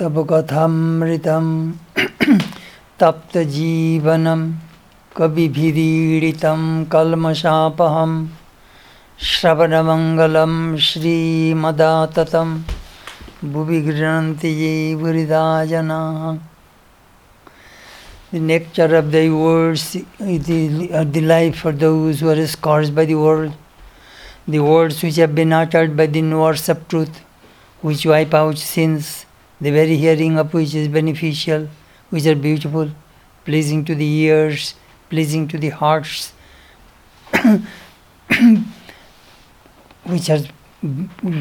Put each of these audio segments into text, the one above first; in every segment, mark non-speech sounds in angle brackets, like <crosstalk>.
तब कथामृतं तप्तजीवनं कविभिरीडितं कल्मषापहं श्रवणमङ्गलं श्रीमदाततं भुवि गृह्णन्ति ये वृदा जनाः The nectar of thy words the, uh, the life for those who are scourged by the world. The words which have been uttered by the knowers of truth, which wipe out sins, the very hearing of which is beneficial, which are beautiful, pleasing to the ears, pleasing to the hearts, <coughs> which are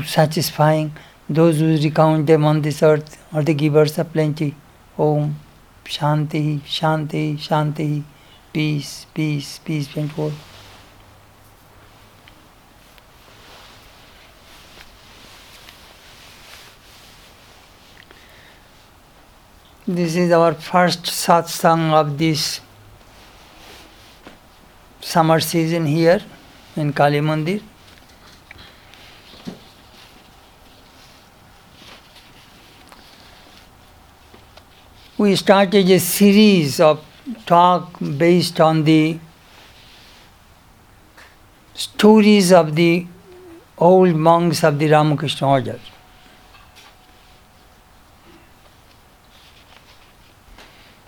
satisfying. Those who recount them on this earth are the givers of plenty. Om Shanti, Shanti, Shanti, peace, peace, peace, thankful. This is our first satsang of this summer season here in Kali Mandir. We started a series of talk based on the stories of the old monks of the Ramakrishna order.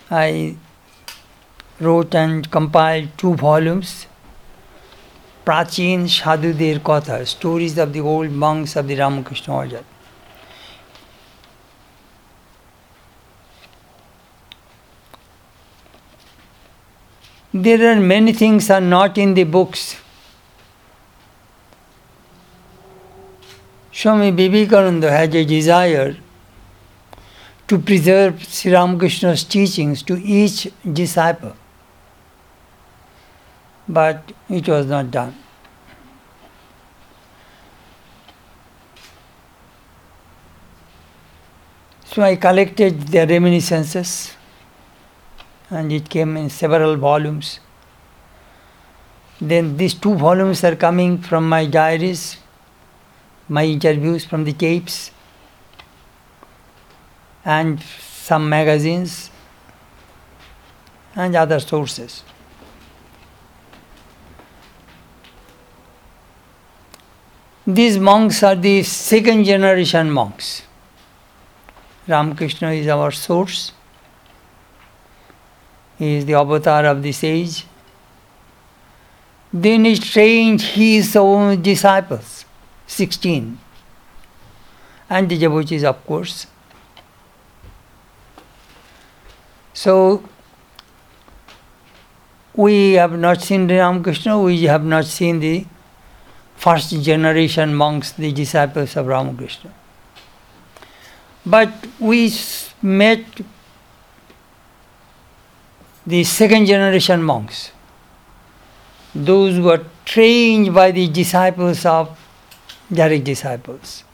I wrote and compiled two volumes, Prachin Sadhuder Katha, stories of the old monks of the Ramakrishna order. There are many things are not in the books. Swami Vivekananda had a desire to preserve Sri Ramakrishna's teachings to each disciple. But it was not done. So I collected the reminiscences and it came in several volumes. Then these two volumes are coming from my diaries, my interviews from the tapes, and some magazines and other sources. These monks are the second generation monks. Ramakrishna is our source. He is the avatar of this age. Then he trained his own disciples, 16, and the Jabuchis, of course. So, we have not seen Ramakrishna, we have not seen the first generation monks, the disciples of Ramakrishna. But we met the second generation monks, those who were trained by the disciples of direct disciples.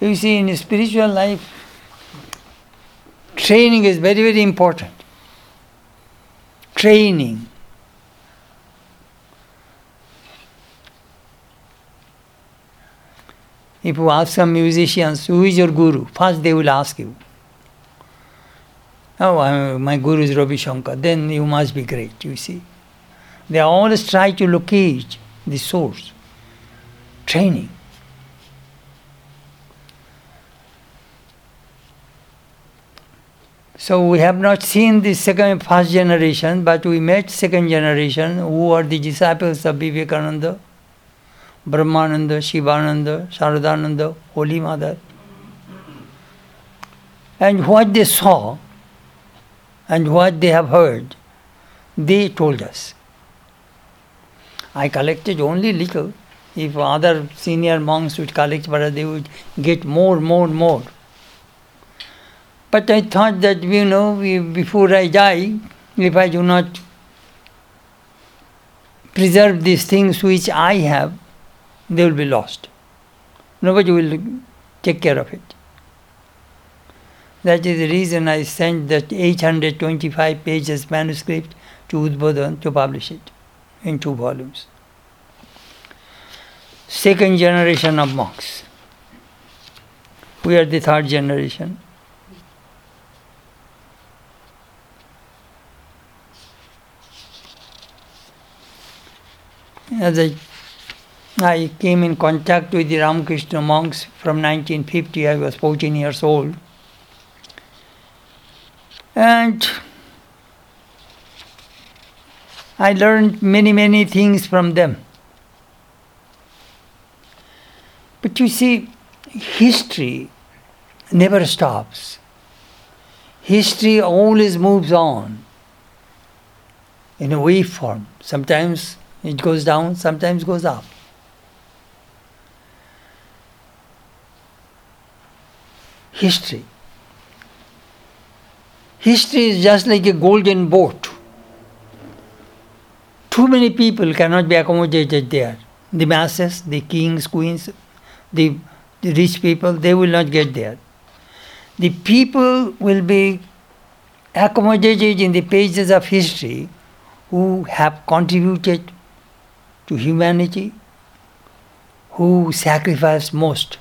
You see, in spiritual life, training is very, very important. Training. If you ask some musicians, who is your guru? First they will ask you. Oh, my guru is Ravi Shankar. Then you must be great, you see. They always try to locate the source. Training. So we have not seen the second, first generation, but we met second generation who are the disciples of Vivekananda, Brahmananda, Shivananda, Saradananda, Holy Mother. And what they saw and what they have heard, they told us. I collected only little. If other senior monks would collect, but they would get more, more, more. But I thought that, you know, before I die, if I do not preserve these things which I have, they will be lost. Nobody will take care of it. That is the reason I sent that 825 pages manuscript to Udbodhan to publish it in two volumes. second generation of monks. We are the third generation. As I, I came in contact with the Ramakrishna monks from 1950, I was 14 years old. And I learned many, many things from them. But you see, history never stops. History always moves on in a wave form. Sometimes it goes down, sometimes goes up. History. History is just like a golden boat. Too many people cannot be accommodated there. The masses, the kings, queens, the, the rich people, they will not get there. The people will be accommodated in the pages of history who have contributed to humanity, who sacrificed most.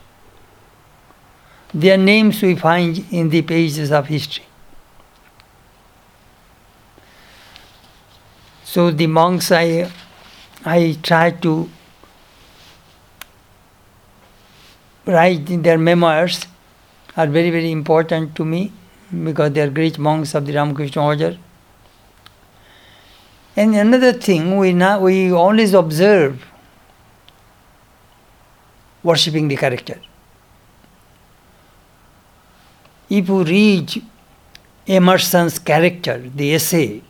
Their names we find in the pages of history. So the monks I I try to write in their memoirs are very very important to me because they are great monks of the Ramakrishna order. And another thing we now we always observe worshipping the character. If you read Emerson's character, the essay,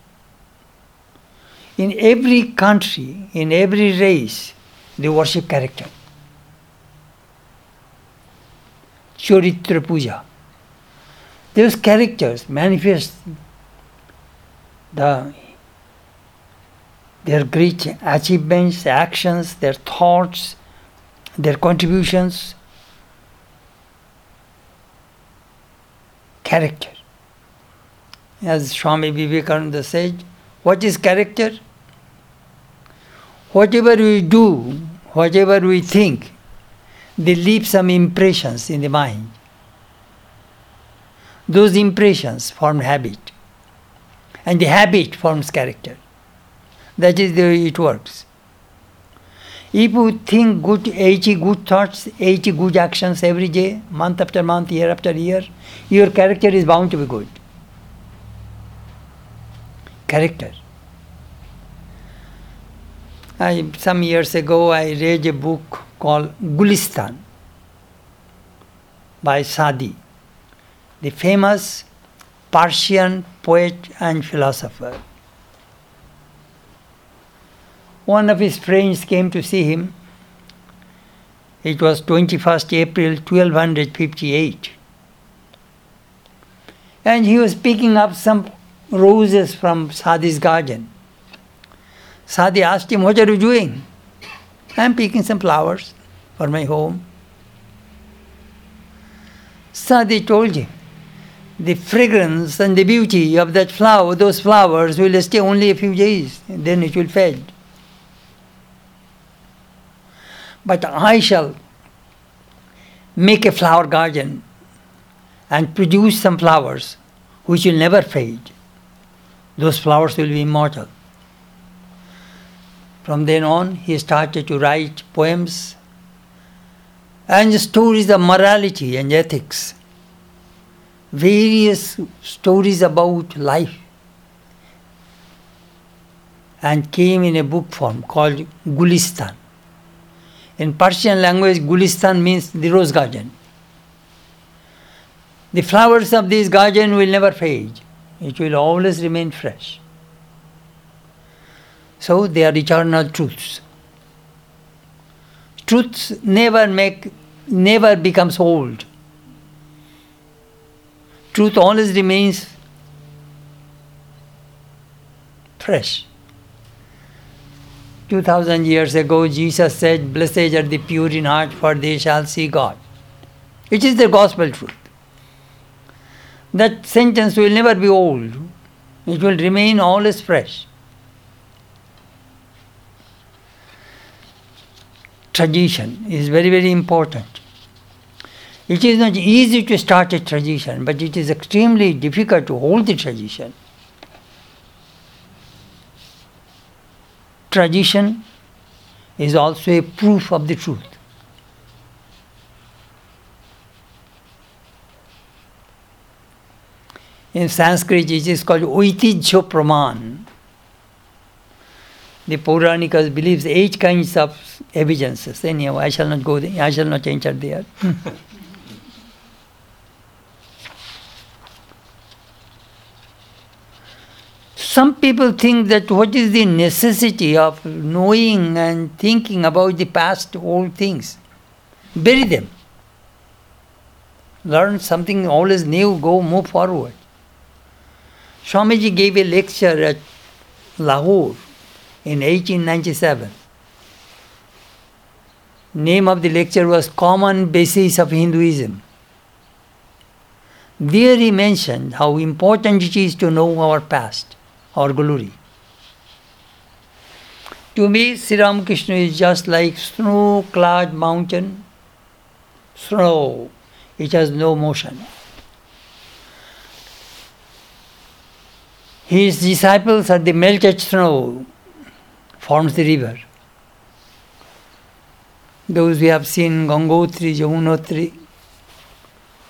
in every country, in every race, they worship character. Charitra Puja. Those characters manifest the, their great achievements, actions, their thoughts, their contributions. Character. As Swami Vivekananda said, what is character? Whatever we do, whatever we think, they leave some impressions in the mind. Those impressions form habit. And the habit forms character. That is the way it works. If you think good, 80 good thoughts, 80 good actions every day, month after month, year after year, your character is bound to be good. Character. I, some years ago, I read a book called Gulistan by Sadi, the famous Persian poet and philosopher. One of his friends came to see him. It was 21st April 1258. And he was picking up some roses from Sadi's garden. Sadi asked him, What are you doing? I'm picking some flowers for my home. Sadi told him, the fragrance and the beauty of that flower, those flowers will stay only a few days, then it will fade. But I shall make a flower garden and produce some flowers which will never fade. Those flowers will be immortal. From then on, he started to write poems and stories of morality and ethics, various stories about life, and came in a book form called Gulistan. In Persian language, Gulistan means the rose garden. The flowers of this garden will never fade, it will always remain fresh. So they are eternal truths. Truths never make never becomes old. Truth always remains fresh. 2000 years ago, Jesus said, Blessed are the pure in heart, for they shall see God. It is the gospel truth. That sentence will never be old, it will remain always fresh. tradition is very, very important. It is not easy to start a tradition, but it is extremely difficult to hold the tradition. Tradition is also a proof of the truth. In Sanskrit, it is called Oitijyo Praman. The Puranikas believes eight kinds of evidences. Anyhow, I shall not go there. I shall not enter there. <laughs> Some people think that what is the necessity of knowing and thinking about the past old things? Bury them. Learn something always new, go move forward. Swamiji gave a lecture at Lahore in 1897. Name of the lecture was Common Basis of Hinduism. There he mentioned how important it is to know our past or glory. To me, Sri Ramakrishna is just like snow-clad mountain, snow. It has no motion. His disciples are the melted snow, forms the river. Those who have seen Gangotri, Yamunotri,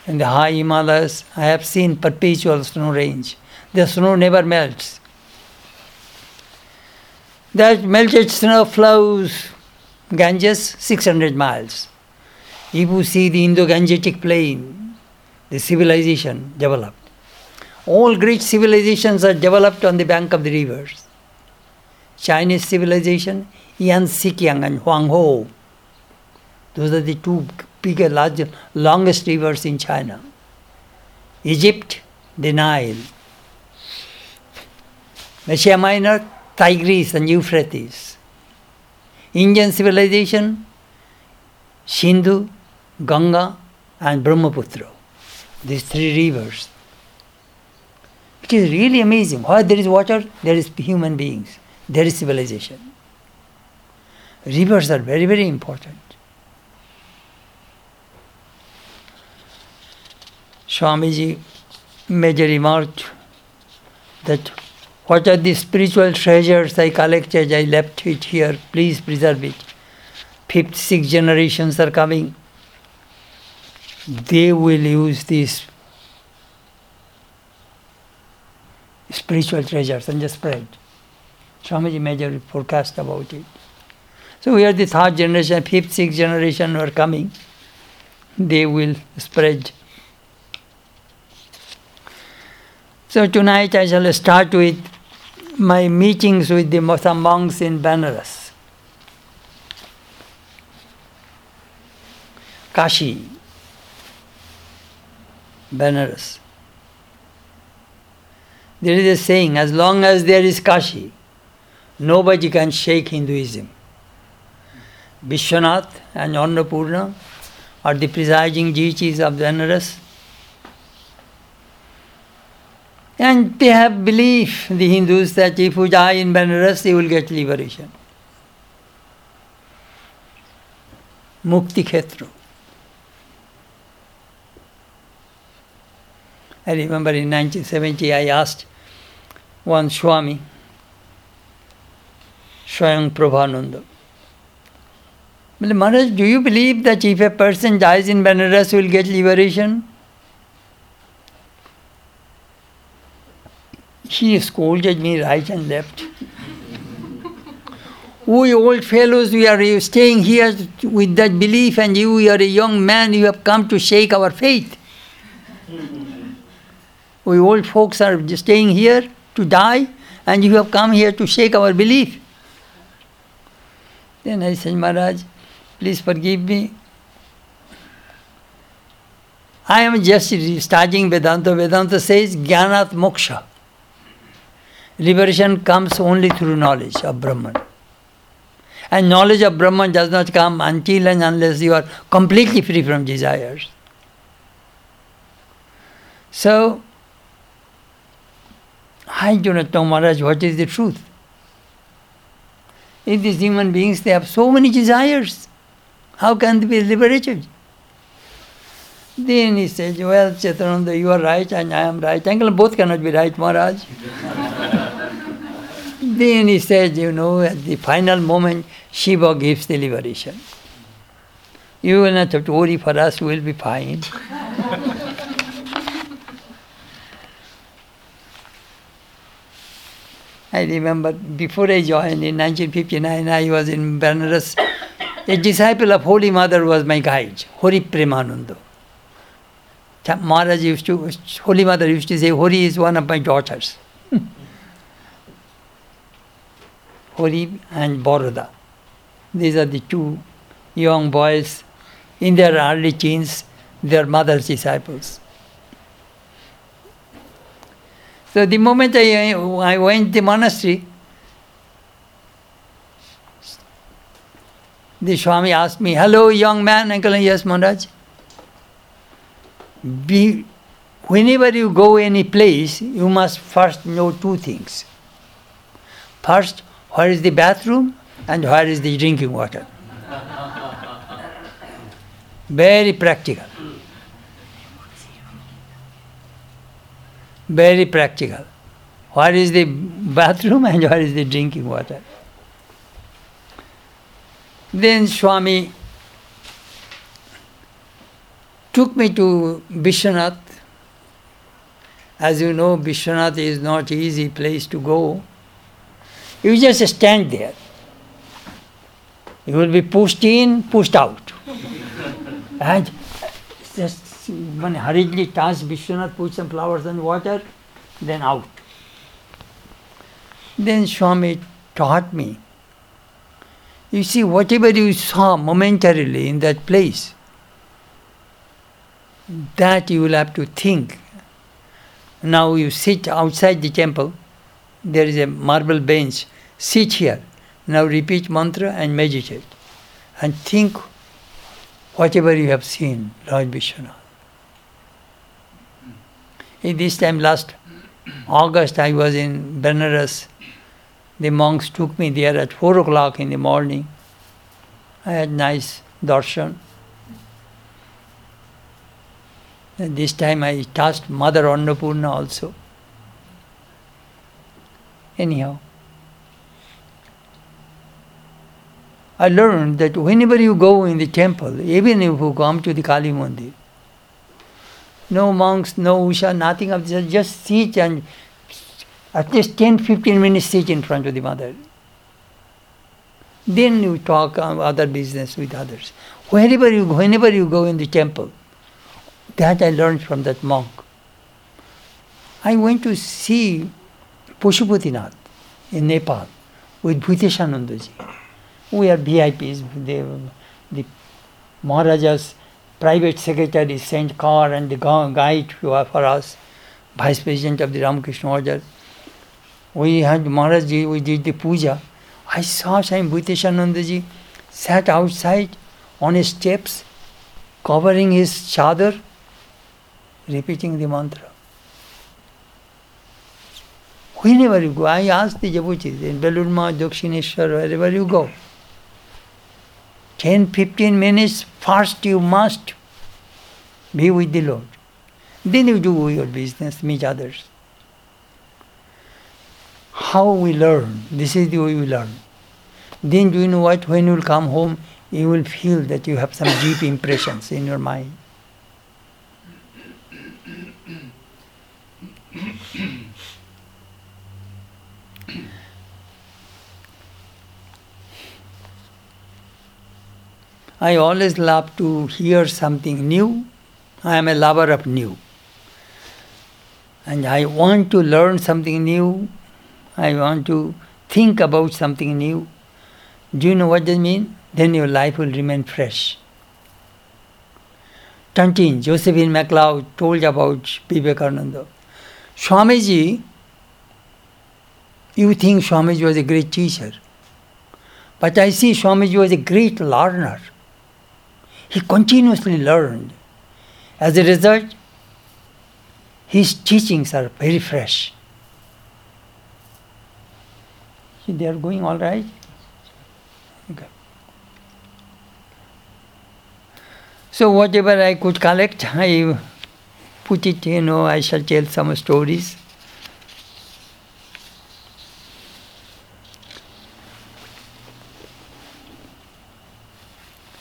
and the high Himalayas, I have seen perpetual snow range. The snow never melts. That melted snow flows Ganges 600 miles. If you see the Indo-Gangetic plain, the civilization developed. All great civilizations are developed on the bank of the rivers. Chinese civilization, Yangtze Kiang and Huanghe. Those are the two bigger, larger, longest rivers in China. Egypt, the Nile. Asia Minor, Tigris and Euphrates. Indian civilization, Sindhu, Ganga, and Brahmaputra. These three rivers. It is really amazing. Where there is water, there is human beings, there is civilization. Rivers are very, very important. Swamiji made a remark that what are the spiritual treasures I collected? I left it here. Please preserve it. Fifth, sixth generations are coming. They will use these spiritual treasures and just spread. Swamiji a forecast about it. So we are the third generation, fifth, sixth generation are coming. They will spread. So tonight I shall start with my meetings with the some monks in Benares. Kashi, Benares. There is a saying, as long as there is Kashi, nobody can shake Hinduism. Vishwanath and Annapurna are the presiding deities of Benares. And they have belief, the Hindus, that if you die in Benares, you will get liberation. Mukti Khetra. I remember in 1970 I asked one Swami, Swayam Prabhananda, Maharaj, do you believe that if a person dies in Benares, will get liberation? He scolded me right and left. we old fellows, we are staying here with that belief, and you, you are a young man, you have come to shake our faith. we old folks are staying here to die, and you have come here to shake our belief. Then I said, Maharaj, please forgive me. I am just starting Vedanta. Vedanta says Jnanat Moksha. Liberation comes only through knowledge of Brahman. And knowledge of Brahman does not come until and unless you are completely free from desires. So, I do not know, Maharaj, what is the truth. If these human beings, they have so many desires. How can they be liberated? Then he says, Well, Chetanananda, you are right and I am right. Uncle, both cannot be right, Maharaj. <laughs> then he says, You know, at the final moment, Shiva gives the liberation. You will not have to worry for us, we will be fine. <laughs> I remember before I joined in 1959, I was in Benares. A disciple of Holy Mother was my guide, Hori Premananda. Maharaj used to, Holy Mother used to say, Hori is one of my daughters. <laughs> Hori and Boroda. These are the two young boys in their early teens, their mother's disciples. So the moment I, I went to the monastery, the Swami asked me, Hello, young man. Uncle, yes, Maharaj. Be, whenever you go any place, you must first know two things. First, where is the bathroom and where is the drinking water? Very practical. Very practical. Where is the bathroom and where is the drinking water? Then Swami took me to Vishwanath. As you know, Vishwanath is not easy place to go. You just stand there. You will be pushed in, pushed out. <laughs> and just one hurriedly touch Vishwanath, put some flowers and water, then out. Then Swami taught me. You see, whatever you saw momentarily in that place, that you will have to think. Now you sit outside the temple, there is a marble bench, sit here. Now repeat mantra and meditate. And think whatever you have seen, Lord Vishwanath. This time, last August, I was in Benares. The monks took me there at 4 o'clock in the morning. I had nice darshan. And this time I touched Mother Annapurna also. Anyhow, I learned that whenever you go in the temple, even if you come to the Kali Mandir, no monks, no usha, nothing of this, just sit and at least 10 15 minutes sit in front of the mother. Then you talk other business with others. Wherever you whenever you go in the temple, that I learned from that monk. I went to see Pashupatinath in Nepal with Bhuteshanandaji. We are VIPs. The, the Maharaja's private secretary sent car and the guide for us, vice president of the Ramakrishna Order. We had Maharajji, we did the puja. I saw Swami Bhuteshanandaji sat outside on his steps, covering his chadar, repeating the mantra. Whenever you go, I ask the Jabuchis in Belur Math, Dakshineshwar, wherever you go, 10 15 minutes first you must be with the Lord. Then you do your business, meet others. How we learn, this is the way we learn. Then do you know what? When you will come home, you will feel that you have some deep impressions in your mind. I always love to hear something new. I am a lover of new. And I want to learn something new. I want to think about something new. Do you know what that means? Then your life will remain fresh. Tantine, Josephine MacLeod told about Vivekananda. Swamiji, you think Swamiji was a great teacher. But I see Swamiji was a great learner. He continuously learned. As a result, his teachings are very fresh. See, they are going all right? Okay. So whatever I could collect, <laughs> I put it, you know, I shall tell some stories.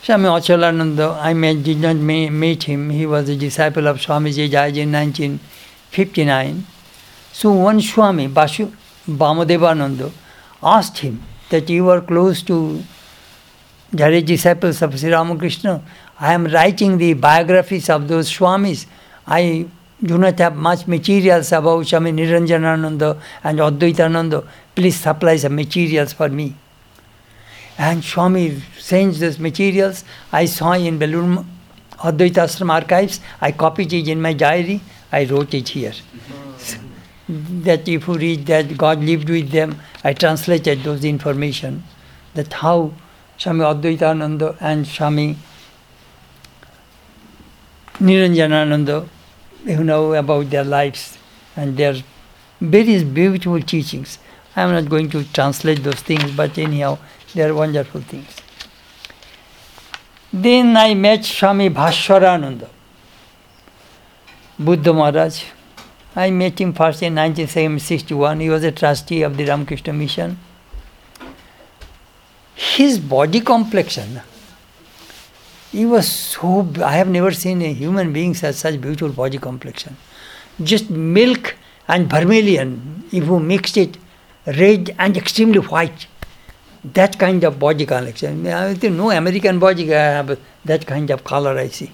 Swami Achalananda, I met, did not meet him. He was a disciple of Swamiji died in 1959. So one Swami, Basu, Bamadevananda, asked him that you are close to the disciples of Sri Ramakrishna. I am writing the biographies of those Swamis. I do not have much materials about Swami Niranjanananda and Advaitananda. Please supply some materials for me. And Swami sends those materials. I saw in Belur Advaita Ashram archives. I copied it in my diary. I wrote it here. that if you read that God lived with them, I translated those information. That how Swami Advaitananda and Swami Niranjanananda, you know about their lives and their various beautiful teachings. I am not going to translate those things, but anyhow, they are wonderful things. Then I met Swami Bhaswarananda, Buddha Maharaj. I met him first in 1961. He was a trustee of the Ramakrishna Mission. His body complexion, he was so. I have never seen a human being such such beautiful body complexion. Just milk and vermilion, if you mixed it, red and extremely white that kind of body collection. I think no American body uh, have that kind of color I see.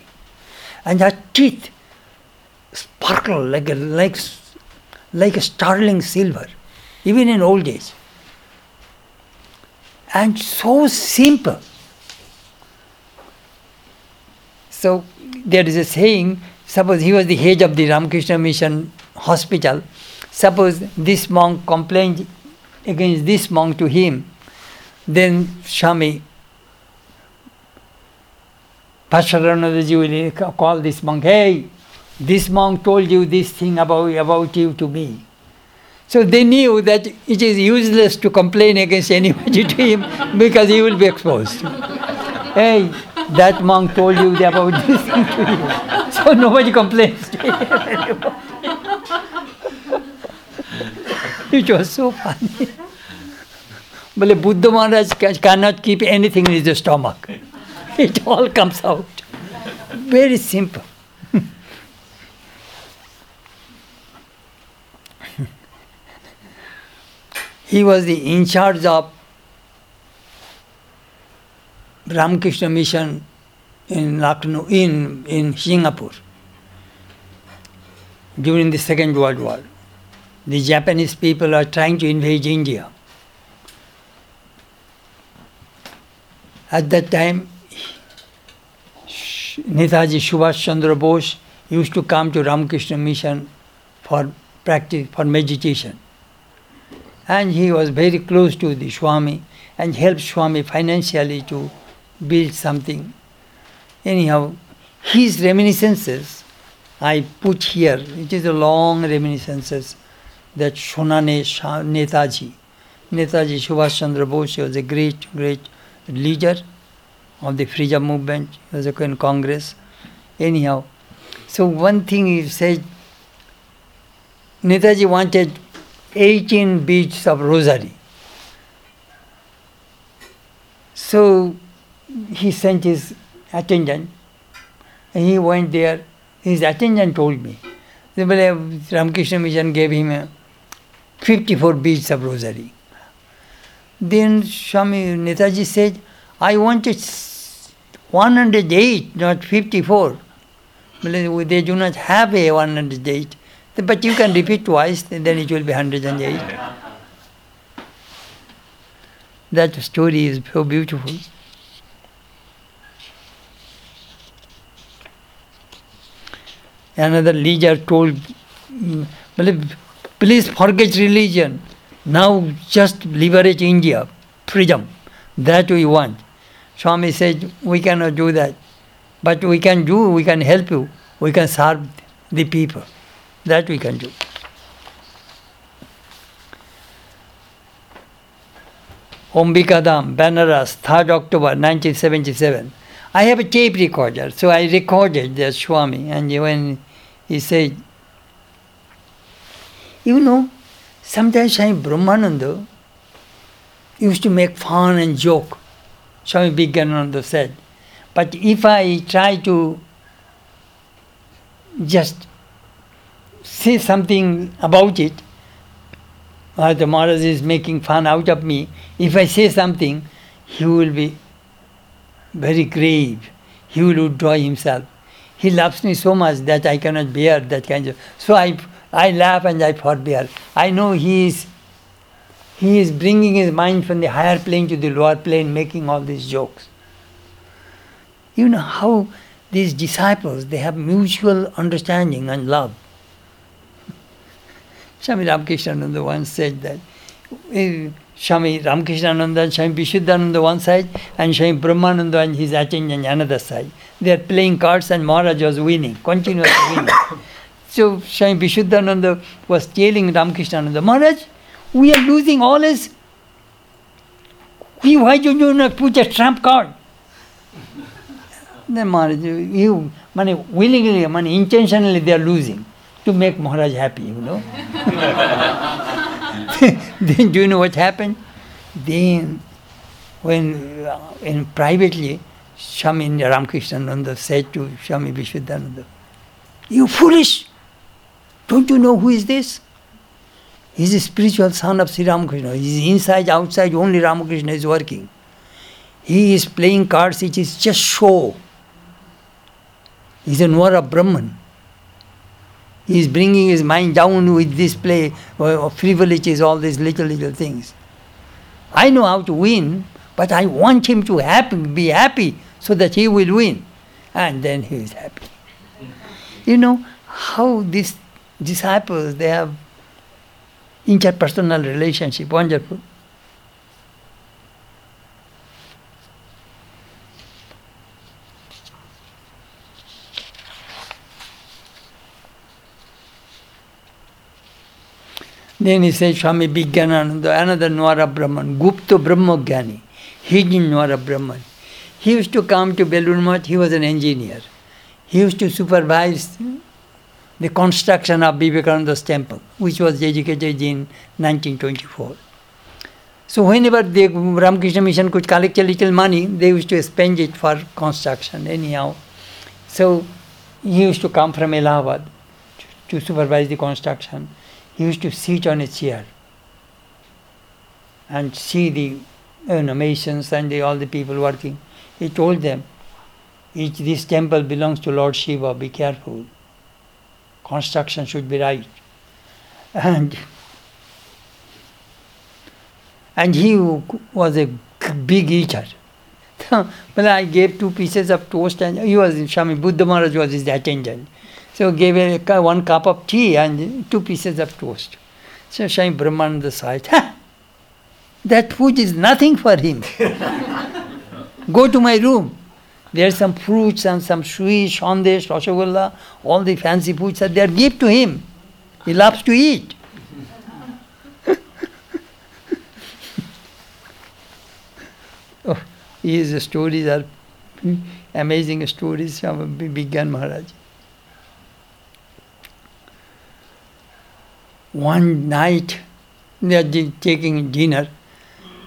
And her teeth sparkle like a, like, like a sterling silver, even in old age. And so simple. So there is a saying, suppose he was the head of the Ramakrishna Mission hospital, suppose this monk complained against this monk to him, then Swami Bhaswaranandaji will call this monk, hey, this monk told you this thing about, about you to me. So they knew that it is useless to complain against anybody <laughs> to him because he will be exposed. hey, that monk told you about this thing to you. <laughs> So nobody complains to him anymore. <laughs> it was so funny. But Buddha Maharaj cannot keep anything in his stomach. <laughs> It all comes out. Very simple. <laughs> he was in charge of Ramakrishna Mission in, in Singapore during the Second World War. The Japanese people are trying to invade India. At that time, Netaji Subhash Chandra Bose used to come to Ramakrishna Mission for practice, for meditation. And he was very close to the Swami and helped Swami financially to build something. Anyhow, his reminiscences I put here. It is a long reminiscences that Shonane Netaji. Netaji Subhash Chandra Bose was a great, great leader of the freedom movement, he was in Congress. Anyhow, so one thing he said, Netaji wanted 18 beads of rosary. So he sent his attendant, and he went there. His attendant told me, Ramakrishna Mission gave him 54 beads of rosary. Then Swami Netaji said, I wanted 108, not 54. They do not have a 108. But you can repeat twice, then it will be 108. That story is so beautiful. Another leader told, please forget religion. Now just liberate India, freedom. That we want. Swami said, we cannot do that. But we can do, we can help you. We can serve the people. That we can do. Ombika Dham, Banaras, 3rd October 1977. I have a tape recorder, so I recorded the Swami, and when he said, you know, sometimes Swami Brahmananda used to make fun and joke. Swami Vivekananda said, but if I try to just say something about it, or the Maharaj is making fun out of me, if I say something, he will be very grave. He will withdraw himself. He loves me so much that I cannot bear that kind of. So I, I laugh and I forbear. I know he is, he is bringing his mind from the higher plane to the lower plane, making all these jokes. You know how these disciples they have mutual understanding and love. <laughs> Swami Ramakrishna once said that. Eh, Swami Ramakrishna and Swami Vishuddhananda one side, and Swami Brahmananda and his attendant another side. They are playing cards, and Maharaj was winning, continuously winning. <coughs> So Swami Vishuddhananda was telling Ramakrishna, Maharaj, we are losing always. We, why don't you not put a trump card? Then Maharaj, you, money willingly, money intentionally they are losing to make Maharaj happy, you know. <laughs> then do you know what happened? Then, when uh, in privately, Swami Ramakrishna said to Swami Vishuddhananda, You foolish! Don't you know who is this? He's a spiritual son of Sri Ramakrishna. He's inside, outside, only Ramakrishna is working. He is playing cards, it is just show. He's a Nwara Brahman. He is bringing his mind down with this play of frivolities, all these little, little things. I know how to win, but I want him to happy, be happy so that he will win. And then he is happy. You know how these disciples, they have interpersonal relationship, wonderful. Then he said Swami Vijnananda, another Nwara Brahman, Gupta Brahmagyani, hidden Nwara Brahman. He used to come to Belur he was an engineer. He used to supervise the construction of Vivekananda's temple, which was dedicated in 1924. So whenever the Ramakrishna Mission could collect a little money, they used to spend it for construction anyhow. So he used to come from Allahabad to supervise the construction. He used to sit on a chair and see the masons and the, all the people working. He told them, this temple belongs to Lord Shiva, be careful. Construction should be right. And, and he was a big eater. <laughs> well, I gave two pieces of toast and he was Swami Buddha Maharaj was his attendant. So gave a, one cup of tea and two pieces of toast. So Swami Brahmananda said, ha, that food is nothing for him. <laughs> Go to my room. There are some fruits and some sweets, sandesh, rasgulla, all the fancy foods that they are. Give to him. He loves to eat. <laughs> oh, his stories are amazing stories from Vigyan Maharaj. one night they are taking dinner,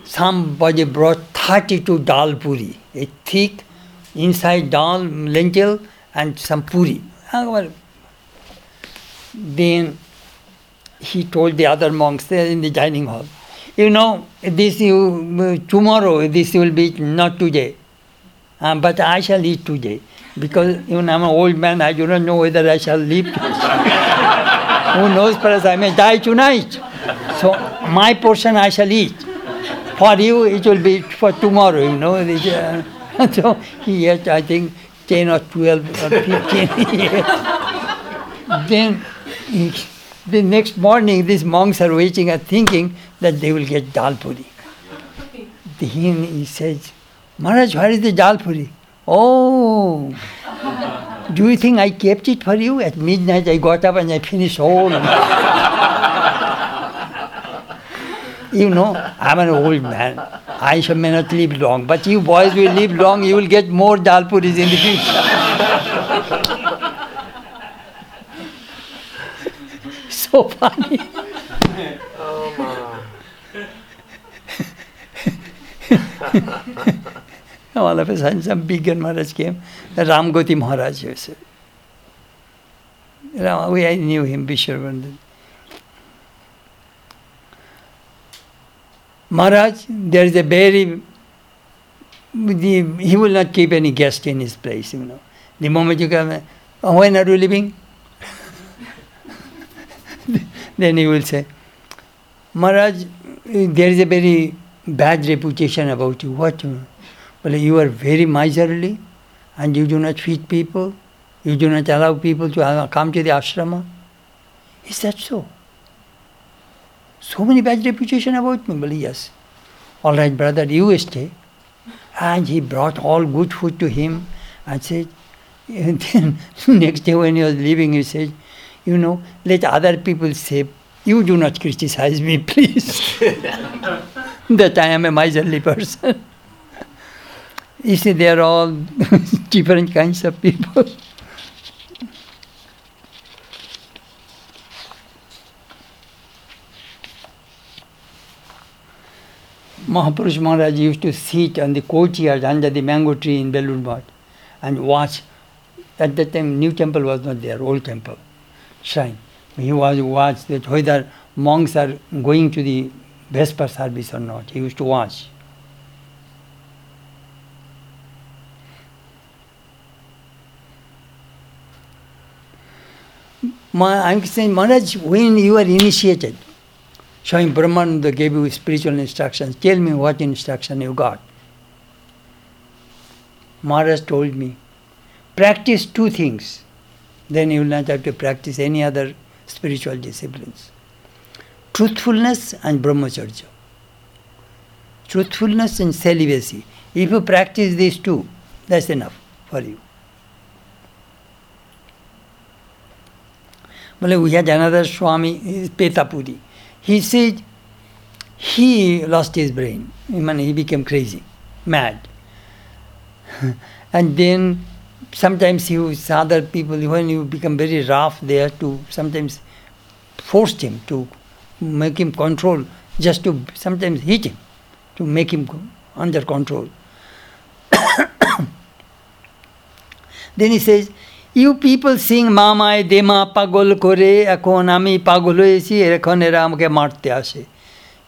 somebody brought 32 dal puri, a thick inside dal, lentil, and some puri. Then he told the other monks there in the dining hall, you know, this you tomorrow this will be not today, uh, but I shall eat today because even I'm an old man. I do not know whether I shall live. <laughs> Who knows, perhaps I may die tonight. So my portion I shall eat. For you, it will be for tomorrow, you know. So he ate, I think, 10 or 12 or 15 Then the next morning, these monks are waiting and thinking that they will get dal puri. Then he says, Maharaj, where is the dal puri? Oh, do you think I kept it for you? At midnight I got up and I finished all. You know, I'm an old man. I shall may not live long, but you boys will live long, you will get more dalpuris in the future. <laughs> so funny. <laughs> All of a sudden, some big Maharaj came. Ramgoti Maharaj, you said. We knew him, Vishwavardhan. Maharaj, there is a very, he will not keep any guest in his place, you know. The moment you come, oh, when are you leaving? <laughs> then he will say, Maharaj, there is a very bad reputation about you. What? Well, you are very miserly and you do not feed people. You do not allow people to uh, come to the ashrama. Is that so? So many bad reputation about me. Well, yes. All right, brother, you stay. And he brought all good food to him and said, <laughs> and then next day when he was leaving, he said, you know, let other people say, you do not criticize me, <laughs> please. <laughs> that I am a miserly person. you see, they are all different kinds of people. Mahapurush Maharaj used to sit on the courtyard under the mango tree in Belur Math and watch. At that time, new temple was not there, old temple, shrine. He was watch that whether monks are going to the Vesper service or not. He used to watch. I'm saying, Maharaj, when you are initiated, Swami Brahmananda gave you spiritual instructions. Tell me what instruction you got. Maharaj told me, practice two things. Then you will not have to practice any other spiritual disciplines. Truthfulness and brahmacharya. Truthfulness and celibacy. If you practice these two, that's enough for you. Well, we had another Swami, Petapudi. He said he lost his brain. I mean, he became crazy, mad. <laughs> and then sometimes he was other people, when you become very rough, they have to sometimes force him to make him control, just to sometimes hit him, to make him under control. <coughs> then he says, you people sing মামায় দেমা পাগল করে এখন আমি পাগল হয়েছি এখন এরা আমাকে মারতে আসে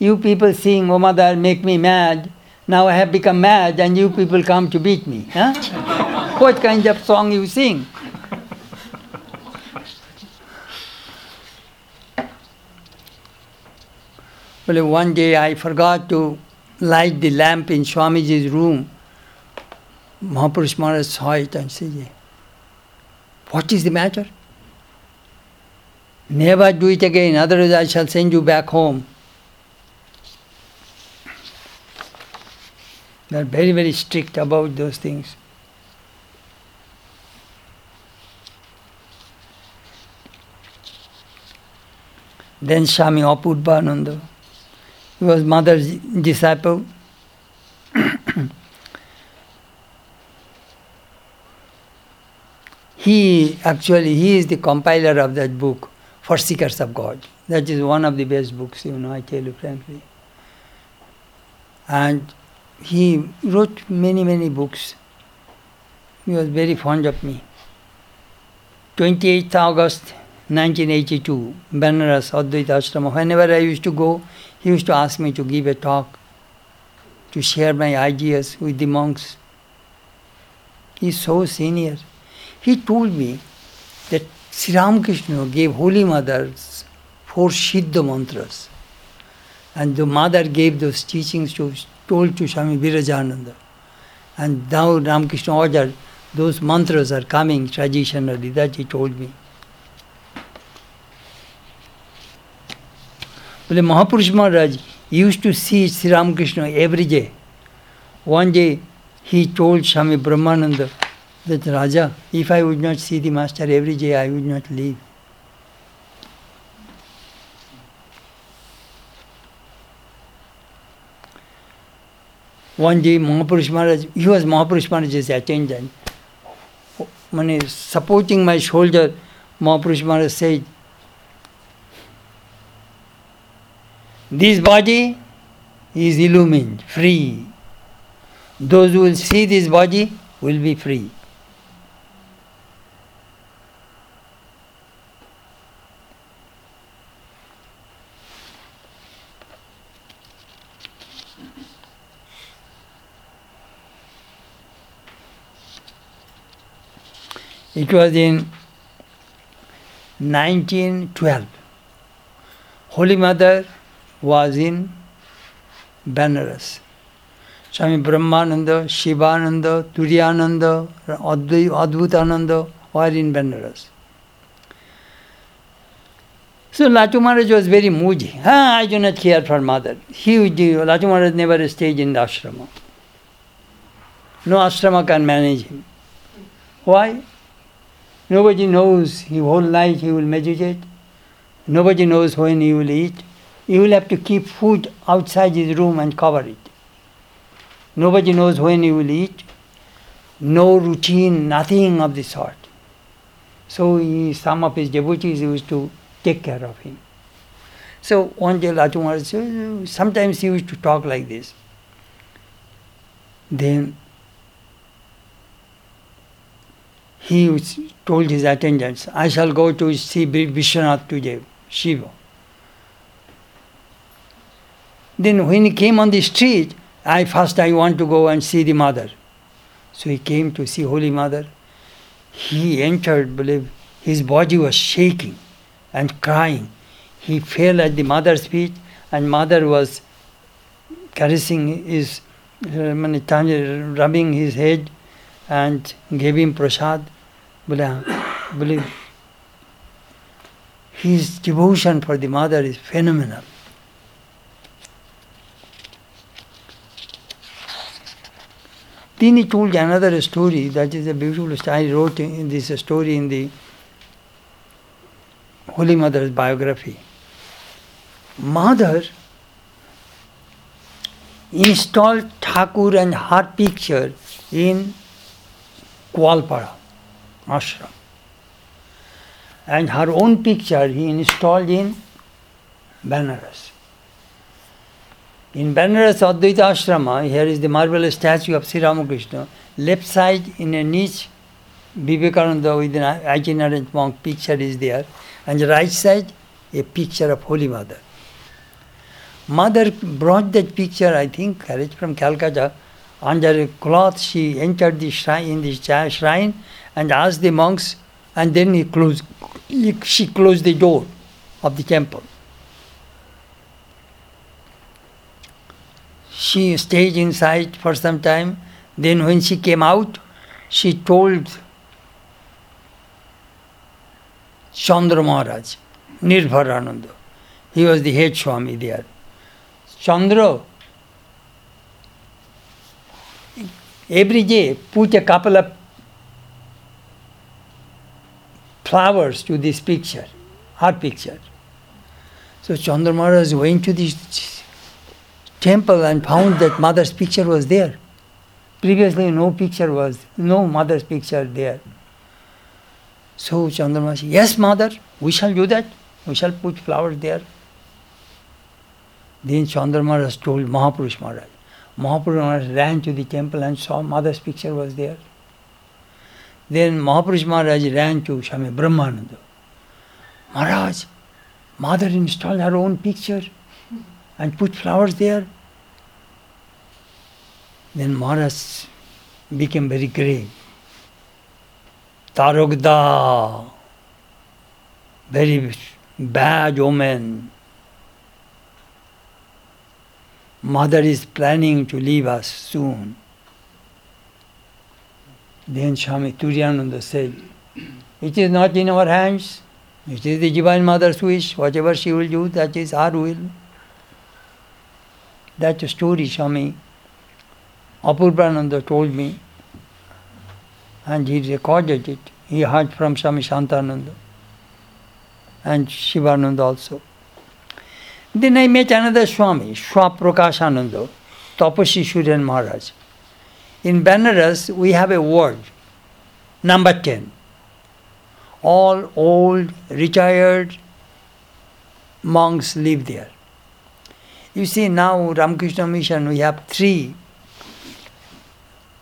you people sing O mother make me mad now I have become mad and you people come to beat me হ্যাঁ what kind of song you sing Well, one day I forgot to light the lamp in Swamiji's room. Mahapurush Maharaj saw it and said, what is the matter? Never do it again, otherwise I shall send you back home. They are very, very strict about those things. Then Swami Apurbananda, he was mother's disciple. <coughs> He actually he is the compiler of that book for seekers of God. That is one of the best books, you know, I tell you frankly. And he wrote many, many books. He was very fond of me. 28th August 1982, Banaras, Advaita. Whenever I used to go, he used to ask me to give a talk, to share my ideas with the monks. He's so senior. He told me that Sri Ramakrishna gave Holy Mother's four Siddha mantras. And the mother gave those teachings to told to Swami Virajananda. And now Ramakrishna ordered those mantras are coming traditionally, that he told me. Well, Mahapurush Maharaj used to see Sri Ramakrishna every day. One day he told Swami Brahmananda, that Raja, if I would not see the master every day, I would not leave. One day Mahapurush Maharaj, he was Mahapurush Maharaj's attendant. When supporting my shoulder, Mahapurush Maharaj said, This body is illumined, free. Those who will see this body will be free. It was in 1912. Holy Mother was in Benares. Swami Brahmananda, Shivananda, Turiyananda, Adbhutananda were in Benares. So Latu Maharaj was very moody. Ah, I do not care for mother. He, Latu Maharaj never stayed in the ashrama. No ashrama can manage him. Why? Nobody knows he whole night he will meditate. Nobody knows when he will eat. He will have to keep food outside his room and cover it. Nobody knows when he will eat. No routine, nothing of the sort. So he, some of his devotees used to take care of him. So one day Latu Maharaj, sometimes he used to talk like this. Then he told his attendants, I shall go to see Vishwanath today, Shiva. Then when he came on the street, I first I want to go and see the mother. So he came to see Holy Mother. He entered, believe, his body was shaking and crying. He fell at the mother's feet, and mother was caressing his, uh, rubbing his head and gave him prasad. Believe, his devotion for the mother is phenomenal. Then he told another story that is a beautiful story. I wrote in this story in the Holy Mother's biography. Mother installed Thakur and her picture in Koalpara ashram. And her own picture he installed in Benares. In Benares Advaita Ashrama, here is the marble statue of Sri Ramakrishna. Left side in a niche, Vivekananda with an itinerant monk picture is there. And the right side, a picture of Holy Mother. Mother brought that picture, I think, from Calcutta. Under a cloth, she entered the shrine in the shrine and asked the monks, and then he closed, he, she closed the door of the temple. She stayed inside for some time. Then, when she came out, she told Chandra Maharaj, Nirbharananda. He was the head Swami there. Chandra, every day put a couple of flowers to this picture, her picture. So Chandra Maharaj went to this temple and found that mother's picture was there. Previously, no picture was, no mother's picture there. So Chandra Maharaj said, Yes, mother, we shall do that. We shall put flowers there. Then Chandra Maharaj told Mahapurush Maharaj. Mahapurush Maharaj ran to the temple and saw mother's picture was there. Then Mahapurush Maharaj ran to Swami Brahmananda. Maharaj, mother installed her own picture and put flowers there. Then Maharaj became very grave. Tarakda, very bad omen. Mother is planning to leave us soon. Then Swami Turiyananda said, It is not in our hands. It is the Divine Mother's wish. Whatever she will do, that is our will. That story Swami Apurvananda told me, and he recorded it. He heard from Swami Shantananda and Shivananda also. Then I met another Swami, Swaprokashananda. Tapasya Suryan Maharaj. In Benares, we have a ward, number 10. All old, retired monks live there. You see, now Ramakrishna Mission, we have three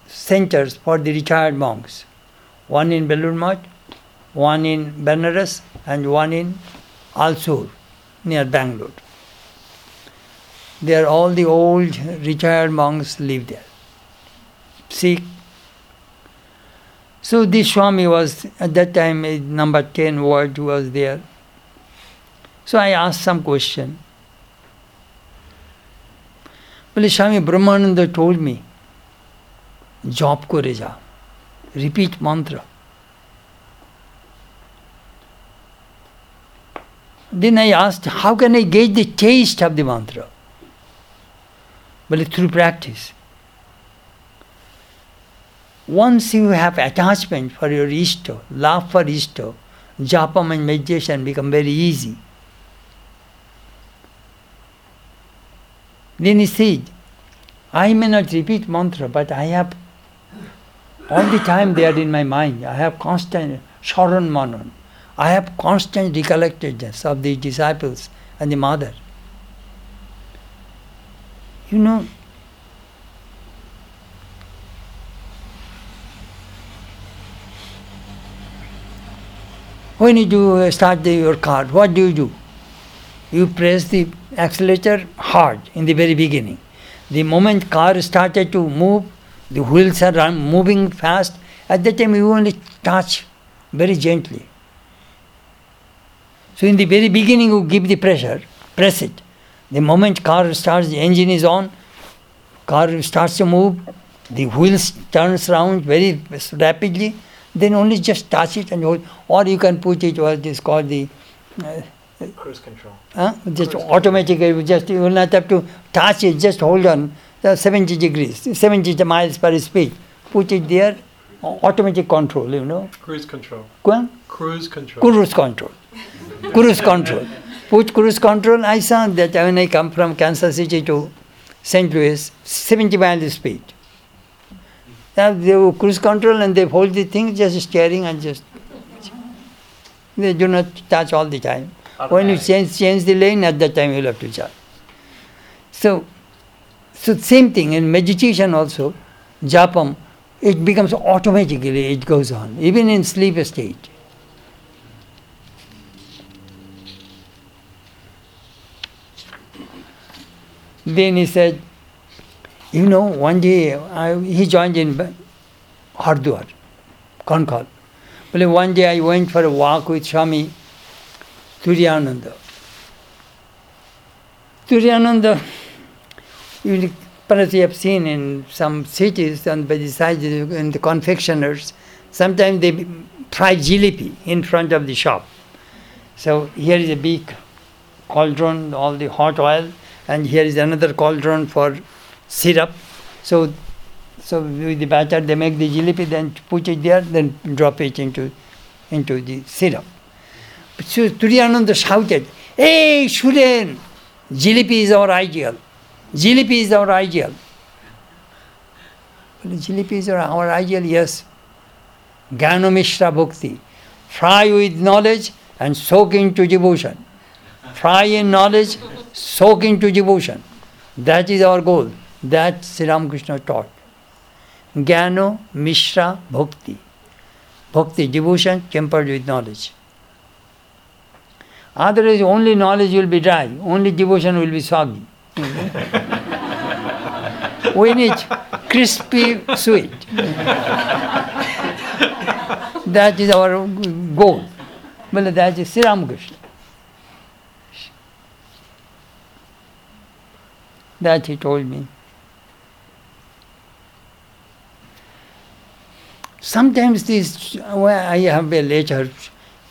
centers for the retired monks one in Belur one in Benares, and one in Alsur near Bangalore. There, all the old retired monks live there. Seek. So this Swami was, at that time, eh, number 10 ward was there. So I asked some question. Well, Swami Brahmananda told me, Job koreja. Repeat mantra. Then I asked, how can I gauge the taste of the mantra? Well, through practice. Once you have attachment for your Ishto, love for Ishto, japam and meditation become very easy. Then he said, I may not repeat mantra, but I have all the time they are in my mind. I have constant sharan manan. I have constant recollectedness of the disciples and the mother. You know, when you do uh, start the, your car, what do you do? You press the accelerator hard in the very beginning. The moment car started to move, the wheels are moving fast. At that time, you only touch very gently. So in the very beginning, you give the pressure, press it. The moment car starts, the engine is on, car starts to move, the wheels turns around very rapidly. Then only just touch it and hold, or you can put it what is called the uh, Cruise control. Huh? Just automatically, you just you will not have to touch it, just hold on uh, 70 degrees, 70 miles per speed. Put it there, au- automatic control, you know. Cruise control. On. Cruise control. Cruise control. Cruise control. Put cruise control. I saw that when I come from Kansas City to St. Louis, 70 miles speed. They have cruise control and they hold the thing just steering and just. They do not touch all the time. When you change change the lane, at that time you'll have to charge. So, so same thing in meditation also, japam, it becomes automatically it goes on, even in sleep state. Then he said, you know, one day I, he joined in Hardwar, Kankhal. But one day I went for a walk with Swami Turiyananda. Turiyananda, you perhaps you have seen in some cities and by the side in the confectioners, sometimes they fry jalebi in front of the shop. So here is a big cauldron, all the hot oil, and here is another cauldron for syrup. So, so with the batter they make the jalebi, then put it there, then drop it into, into the syrup. So Turiyananda shouted, Hey Shuren, jalebi is our ideal. Jalebi is our ideal. Well, jalebi is our, our ideal, yes. Jnana Mishra Bhakti. Fry with knowledge and soak into devotion. Fry in knowledge, soak into devotion. That is our goal. That Sri Ramakrishna taught. Jnana Mishra Bhakti. Bhakti, devotion tempered with knowledge. Otherwise, only knowledge will be dry, only devotion will be soggy. <laughs> we need crispy sweet. <laughs> that is our goal. Well, that is Sri Ramakrishna. That he told me. Sometimes this, I have a letter,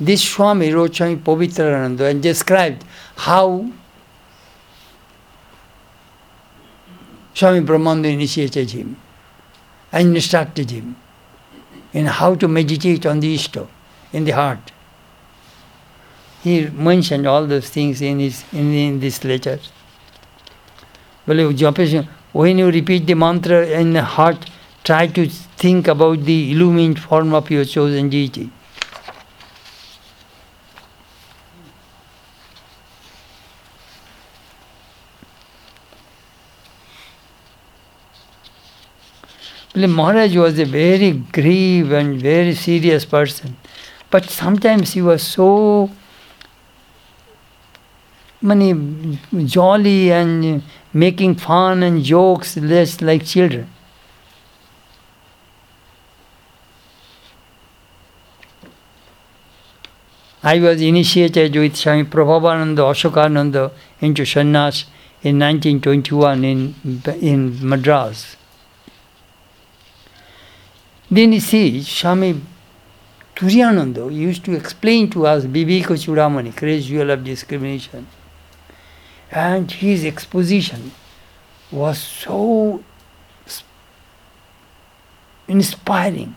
this Swami Rochami Pavitrananda and described how Swami Brahmananda initiated him and instructed him in how to meditate on the Ishto, in the heart. He mentioned all those things in, his, in, in this letter. Well, when you repeat the mantra in the heart, try to think about the illumined form of your chosen deity. Maharaj was a very grave and very serious person, but sometimes he was so many jolly and making fun and jokes, less like children. I was initiated with Swami Prabhavananda Ashokananda into sannyas in 1921 in, in Madras. Then you see, Swami Turiyananda used to explain to us Viveka Chudamani, crazy jewel of discrimination. And his exposition was so inspiring.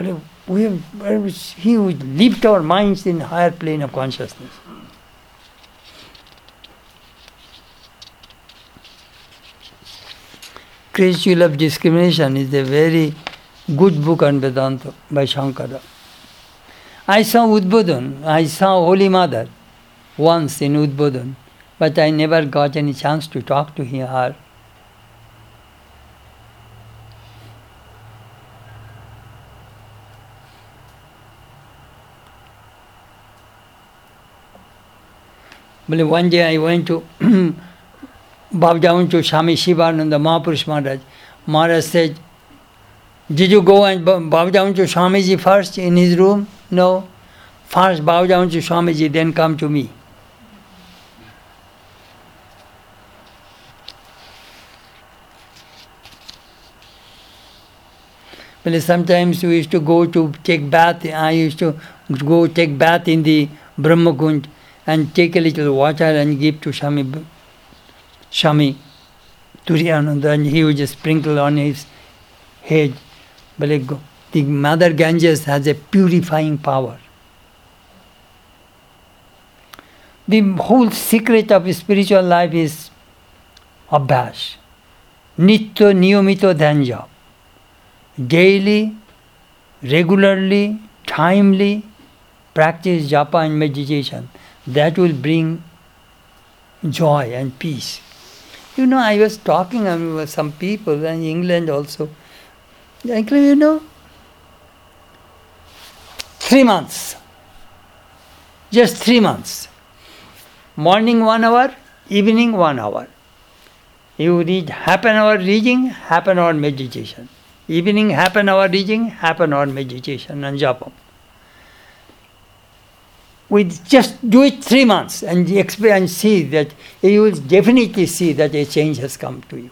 But we have, he would lift our minds in higher plane of consciousness. Crazy of discrimination is a very good book on Vedanta by Shankara. I saw Udbodhan, I saw Holy Mother once in Udbodhan, but I never got any chance to talk to her. One day I went to <clears throat> bow down to Swami Shivananda Mahapurush Maharaj. Maharaj said, Did you go and bow down to Swamiji first in his room? No. First bow down to Swamiji, then come to me. Well, sometimes we used to go to take bath. I used to go take bath in the Brahma Kund and take a little water and give to Shami, Swami Turiyananda and he would just sprinkle on his head. But the Mother Ganges has a purifying power. The whole secret of spiritual life is abhash. Nitya niyamito dhyan job. Daily, regularly, timely practice japa and meditation. That will bring joy and peace. You know, I was talking with some people in England also. Actually, you know, three months. Just three months. Morning one hour, evening one hour. You read half an hour reading, half an hour meditation. Evening half an hour reading, half an hour meditation and japa. We just do it three months and experience see that you will definitely see that a change has come to you.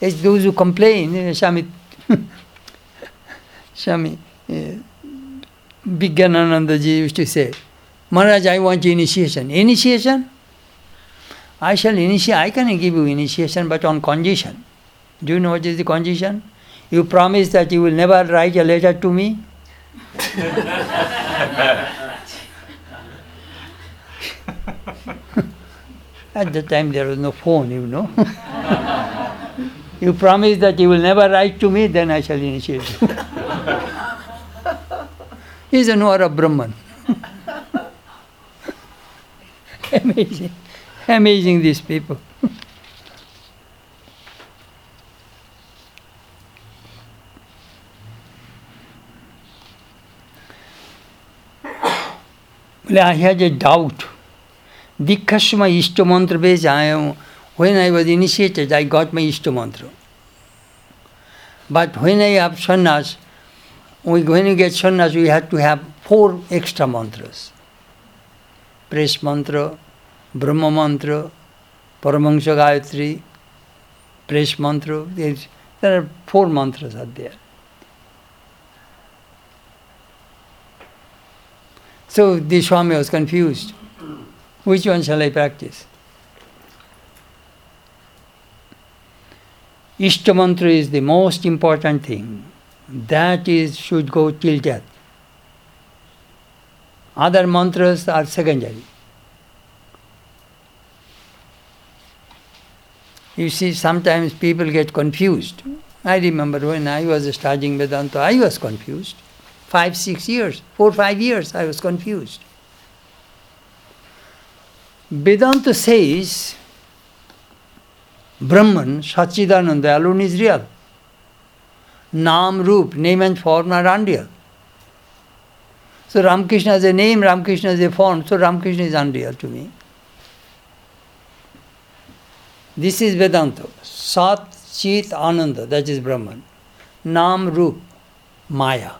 It's those who complain, Swami, Swami, uh, Vigyanananda <laughs> ji used to say, Maharaj, I want initiation. Initiation? I shall initiate, I can give you initiation, but on condition. Do you know what is the condition? You promise that you will never write a letter to me. At the time there was no phone, you know. you promise that you will never write to me, then I shall initiate you. He's a Nora Brahman. <laughs> Amazing. Amazing these people. बोले I has a doubt दीक्षार समय इष्टमंत्र पे जाए हुए नाई बोध initiated I got my इष्टमंत्र but when I have sannyas we going you get sannyas we have to have four extra mantra press मंत्र, Brahma mantra, Paramhans Gayatri, press mantra four mantra are So the Swami was confused. Which one shall I practice? Ishta mantra is the most important thing. That is should go till death. Other mantras are secondary. You see, sometimes people get confused. I remember when I was studying Vedanta, I was confused. Five, six years, four, five years, I was confused. Vedanta says Brahman, Satchidananda alone is real. Nam, Roop, name and form are unreal. So Ramakrishna is a name, Ramakrishna is a form, so Ramakrishna is unreal to me. This is Vedanta. Sat, Chit, Ananda, that is Brahman. Nam, Roop, Maya.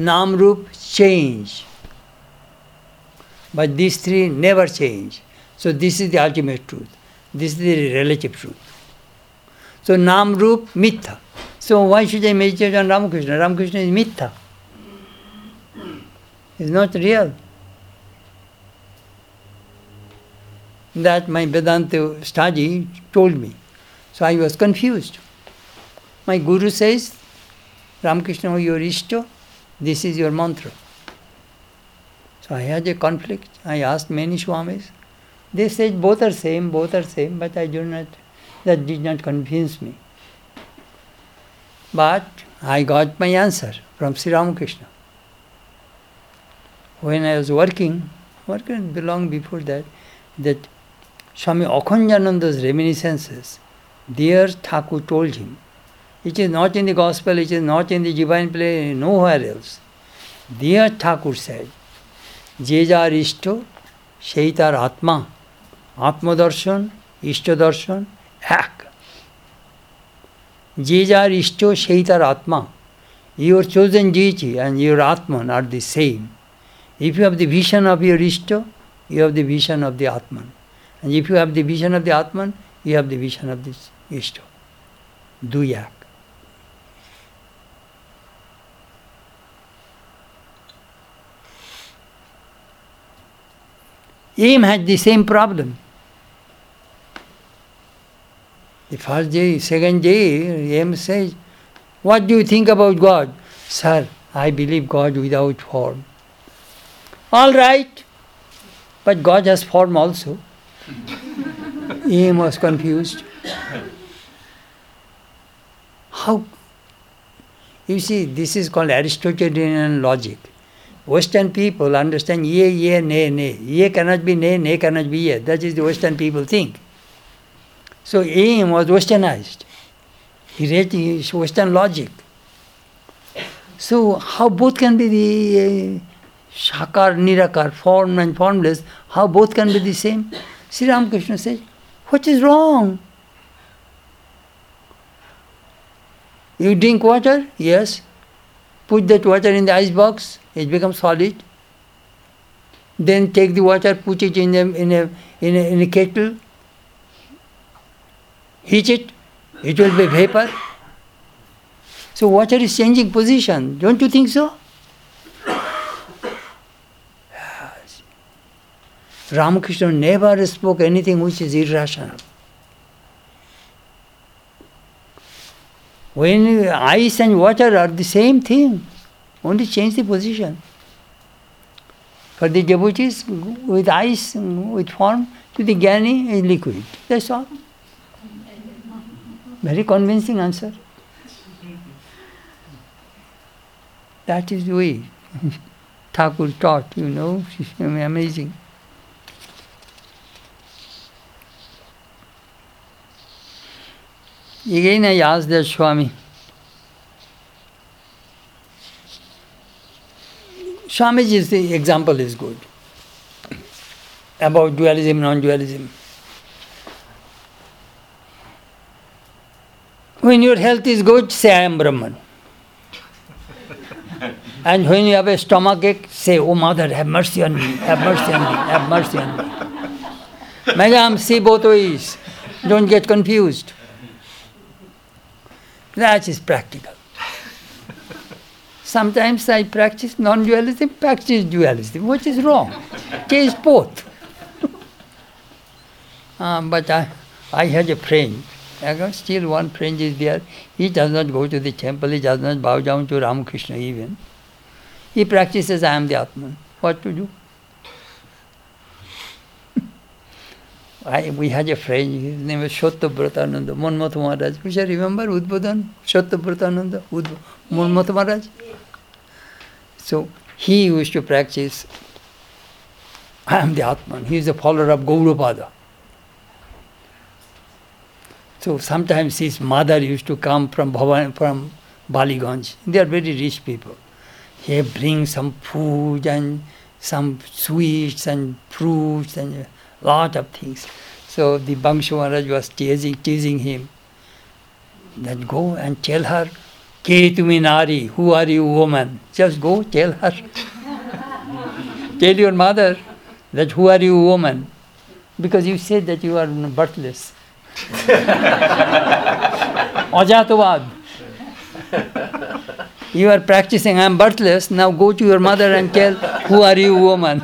Nam, Roop, change. But these three never change. So this is the ultimate truth. This is the relative truth. So Nam, Roop, Mitha. So why should I meditate on Ramakrishna? Ramakrishna is Mitha. It's not real. That my Vedanta study told me. So I was confused. My guru says, Ramakrishna, you your Ishta, this is your mantra. So I had a conflict. I asked many Swamis. They said both are same, both are same, but I do not, that did not convince me. But I got my answer from Sri Ramakrishna. When I was working, working long before that, that Swami Akhandananda's reminiscences, there Thakur told him, it is not in the gospel, it is not in the divine play, nowhere else. There Thakur said, যে যার ইষ্ট সেই তার আত্মা আত্মদর্শন ইষ্ট দর্শন এক যে যার ইষ্ট সেই তার আত্মা your chosen deity and your Atman are the same. If you have the vision of your Ishta, you have the vision of the Atman. And if you have the vision of the Atman, you have the vision of the Ishta. দুই এক M had the same problem. The first day, second day, M says, What do you think about God? Sir, I believe God without form. All right, but God has form also. <laughs> M was confused. How? You see, this is called Aristotelian logic. Western people understand ye, ye, ne, ne. Ye cannot be ne, ne cannot be ye. That is the Western people think. So M was westernized. He his Western logic. So how both can be the uh, Sakar, Nirakar, form and formless, how both can be the same? Sri Ramakrishna says, what is wrong? You drink water? Yes. Put that water in the ice box, it becomes solid. Then take the water, put it in a, in a, in a, in a kettle, heat it, it will be vapor. So water is changing position. Don't you think so? <sighs> Ramakrishna never spoke anything which is irrational. When ice and water are the same thing, only change the position. For the devotees, with ice, with form, to the Jnani is liquid. That's all. Very convincing answer. That is the way <laughs> Thakur taught, you know, <laughs> amazing. Again I asked that Swami, Swamiji's the example is good about dualism, non-dualism. When your health is good, say I am Brahman. <laughs> and when you have a stomach ache, say, Oh mother, have mercy on me, have mercy on me, have mercy on me. <laughs> Madam, see both ways. Don't get confused. That is practical. Sometimes I practice non dualism, practice dualism, which is wrong. Case both. uh, <laughs> but I, I had a friend, still one friend is there. He does not go to the temple, he does not bow down to Ramakrishna even. He practices I am the Atman. What to do? I, we had a friend, his name was Shottabratananda, Monmath Maharaj. We shall remember Udbodhan, Shottabratananda, Udb- Maharaj. So he used to practice, I am the Atman. He is a follower of Gaudapada. So sometimes his mother used to come from Bhavan, from Baliganj. They are very rich people. He brings some food and some sweets and fruits and lot of things. So the Bangshu was teasing, teasing him. That go and tell her, Ke tumi nari, who are you woman? Just go tell her. <laughs> tell your mother that who are you woman? Because you said that you are birthless. <laughs> Ajatavad. You are practicing, I am birthless, now go to your mother and tell, who are you woman?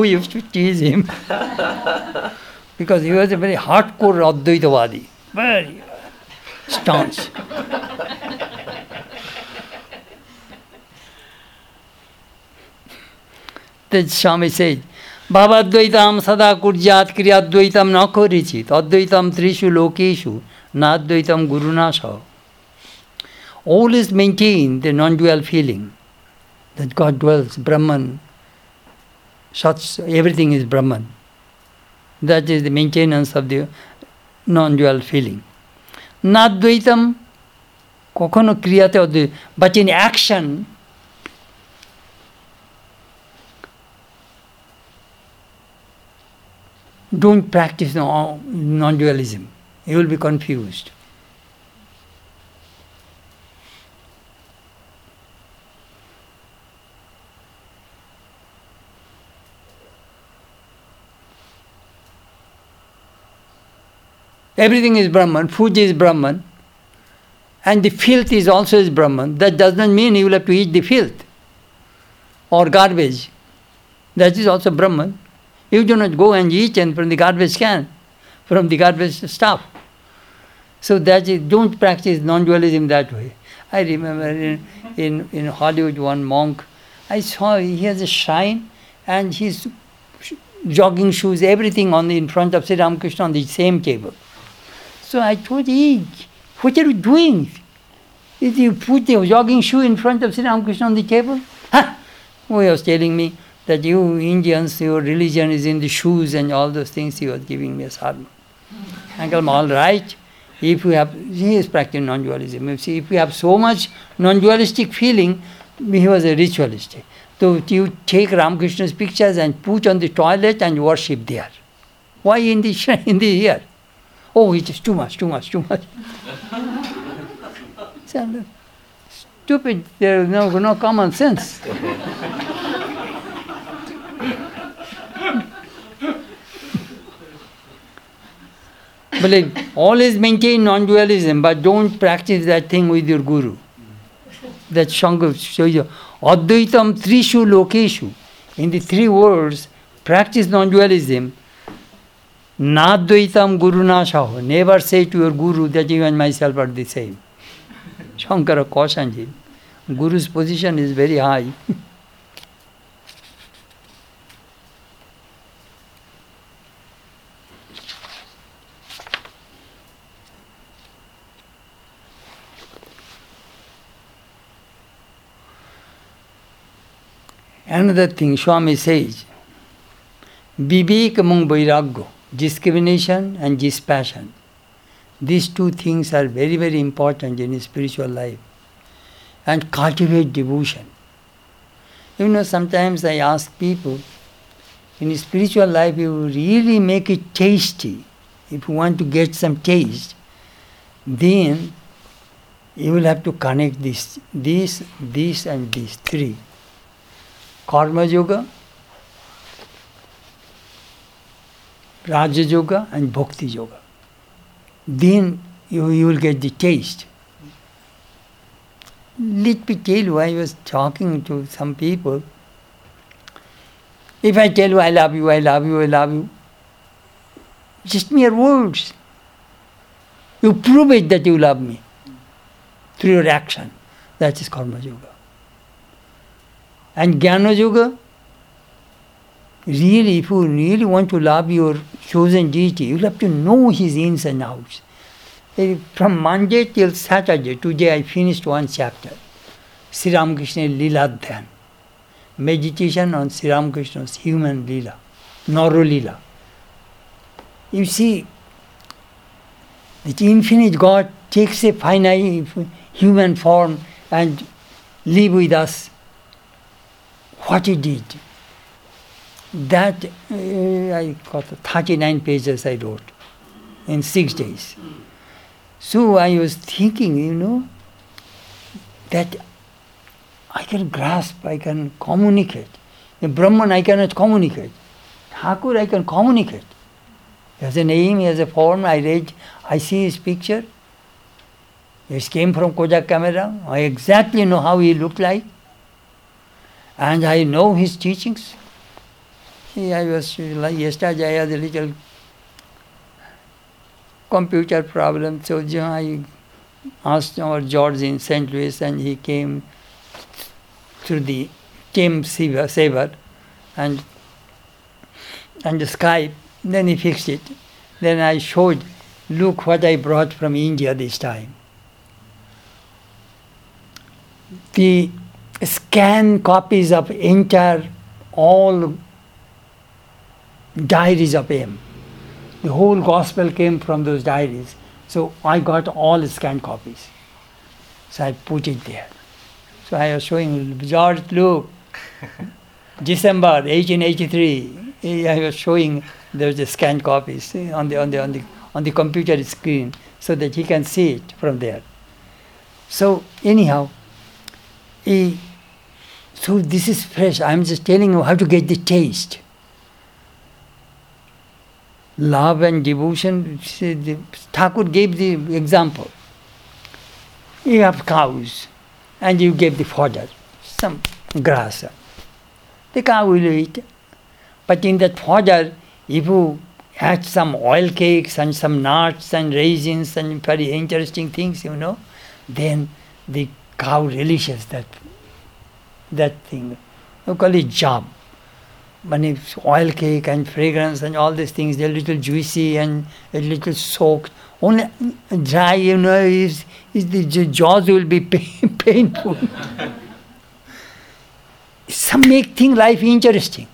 Who used to tease him? because he was a very hardcore Advaitavadi, very staunch. the Swami says, Bhavadvaitam sada kurjat kriyadvaitam na korichit, advaitam trishu lokeshu, nadvaitam gurunasha. Always maintain the non-dual feeling that God dwells, Brahman, such everything is Brahman. That is the maintenance of the non-dual feeling. Nadvaitam, কখনো ক্রিয়াতে অদ্বৈত but in action don't practice no- non-dualism. You will be confused. Everything is Brahman, food is Brahman, and the filth is also is Brahman. That does not mean you will have to eat the filth or garbage. That is also Brahman. You do not go and eat and from the garbage can, from the garbage stuff. So that is, don't practice non-dualism that way. I remember in, in, in Hollywood one monk, I saw he has a shrine and his jogging shoes, everything on the, in front of Sri Ramakrishna on the same table. So I told him, what are you doing? Did you put the jogging shoe in front of Sri Ramakrishna on the table? Huh? He was telling me that you Indians, your religion is in the shoes and all those things. He was giving me a sermon. Mm-hmm. Uncle, I'm all right. If you have, he is practicing non-dualism. See, if you have so much non-dualistic feeling, he was a ritualist. So you take Ramakrishna's pictures and put on the toilet and worship there. Why in the <laughs> in the here? Oh, it is too much, too much, too much. <laughs> So, Stupid. There is no no common sense. Believe, always maintain non-dualism, but don't practice that thing with your guru. That Shanga shows you. Advaitam trishu lokeshu. In the three words, practice non-dualism. नाद्वैतम गुरु ना सह never say to your guru that you myself are the same Shankar caution ji guru's position is very high Another thing, Swami says, Vivek among Vairagya. Discrimination and dispassion. These two things are very, very important in spiritual life. And cultivate devotion. You know, sometimes I ask people, in spiritual life, you really make it tasty. If you want to get some taste, then you will have to connect this, this, this, and these three. Karma Yoga, Raja Yoga, and Bhakti Yoga. Then you, you will get the taste. Let me tell you, I was talking to some people. If I tell you I love you, I love you, I love you, just mere words. You prove it that you love me through your action. That is Karma Yoga. And Jnana Yoga, really, if you really want to love your chosen deity, you have to know his ins and outs. Eh, From Monday till Saturday, today I finished one chapter, Sri Ramakrishna Lila Dhyan. Meditation on Sri Ramakrishna's human Lila, Noro Lila. You see, the infinite God takes a finite human form and live with us. What he did. That uh, I got 39 pages I wrote in six days. So I was thinking, you know, that I can grasp, I can communicate. The Brahman I cannot communicate. Thakur I can communicate. He has a name, he has a form, I read, I see his picture. He came from Kodak camera. I exactly know how he looked like. And I know his teachings. I was yesterday I had a little computer problem, so I asked our George in St. Louis and he came through the saver, saver and and the Skype. Then he fixed it. Then I showed, look what I brought from India this time. The scan copies of entire all diaries of him. The whole gospel came from those diaries. So I got all the scanned copies. So I put it there. So I was showing George, look, <laughs> December 1883. eh, I was showing the scanned copies on the on the on the on the computer screen so that he can see it from there. So anyhow, eh, so this is fresh. I'm just telling you how to get the taste. Love and devotion. Thakur gave the example. You have cows, and you give the fodder, some grass. The cow will eat. But in that fodder, if you add some oil cakes and some nuts and raisins and very interesting things, you know, then the cow relishes that that thing. You call it job. It's oil cake and fragrance and all these things, they're a little juicy and a little soaked. Only dry, you know, is, is the jaws will be <laughs> pain, painful. Some make thing life interesting.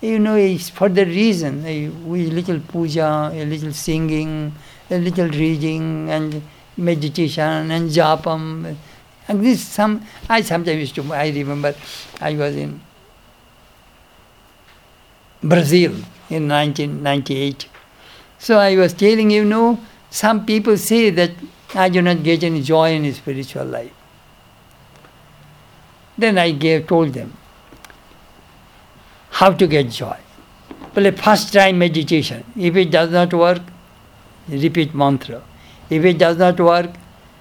You know, it's for the reason. eh, We little puja, a little singing, a little reading and meditation and japam. And this some I sometimes used to I remember I was in Brazil in 1998. So I was telling you, know, some people say that I do not get any joy in spiritual life. Then I gave, told them how to get joy. Well, first try meditation. If it does not work, repeat mantra. If it does not work,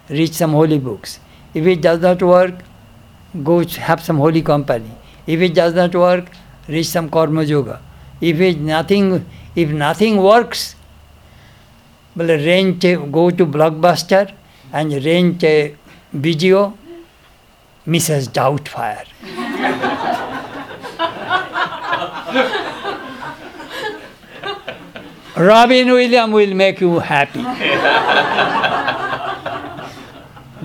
read some holy books. If it does not work, go have some holy company. If it does not work, read some karma yoga. If it nothing, if nothing works, well, rent a, go to Blockbuster and rent a video, Mrs. Doubtfire. <laughs> Robin Williams will make you happy.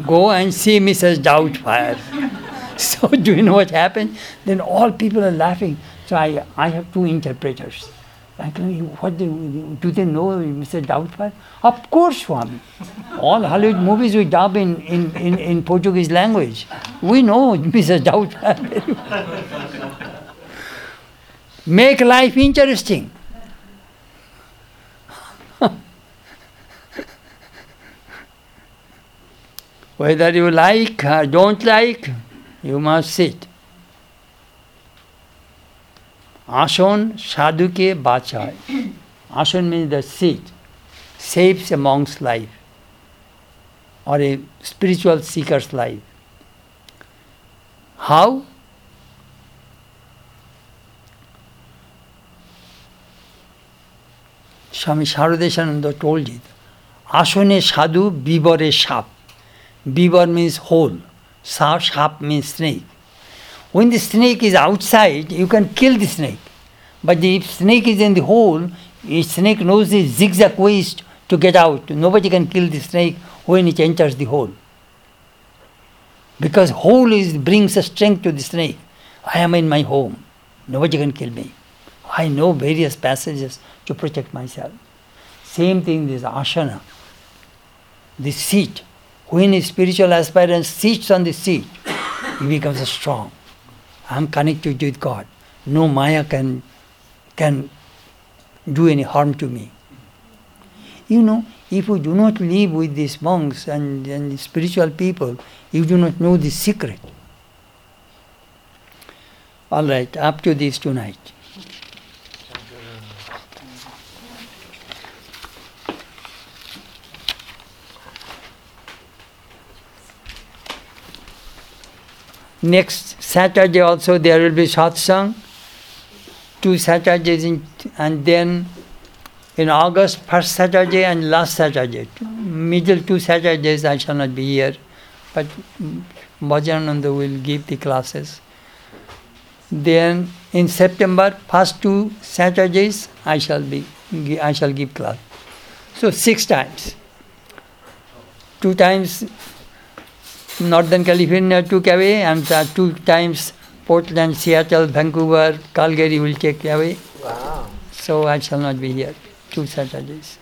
Go and see Mrs. Doubtfire. <laughs> So do you know what happened? Then all people are laughing. So I, I have two interpreters. I tell you, what do, do they know Mr. Doubtfire? Of course, Swami. All Hollywood movies we dub in, in, in, in Portuguese language. We know <laughs> Mr. Doubtfire. Make life interesting. <laughs> Whether you like or don't like, you must sit. আসন সাধুকে বাঁচায়। Asan means the seat saves a monk's life or a spiritual seeker's life how Swami Sharadeshananda told it আসনে সাধু বিবরে সাপ বিবর means hole সাপ means snake when the snake is outside, you can kill the snake. But if snake is in the hole, a snake knows the zigzag ways to get out. Nobody can kill the snake when it enters the hole. Because hole is brings a strength to the snake. I am in my home. Nobody can kill me. I know various passages to protect myself. Same thing this asana, the seat. When a spiritual aspirant sits on the seat, he becomes strong. I am connected with God. No Maya can can do any harm to me. You know, if you do not live with these monks and, and spiritual people, you do not know the secret. All right, up to this tonight. Next Saturday also there will be satsang. Two Saturdays in, and then in August, first Saturday and last Saturday. Middle two Saturdays I shall not be here, but Bhajananda will give the classes. Then in September, first two Saturdays I shall be I shall give class. So six times. Two times Northern California took away, and uh, two times Portland, Seattle, Vancouver, Calgary will take away. Wow. So I shall not be here two Saturdays.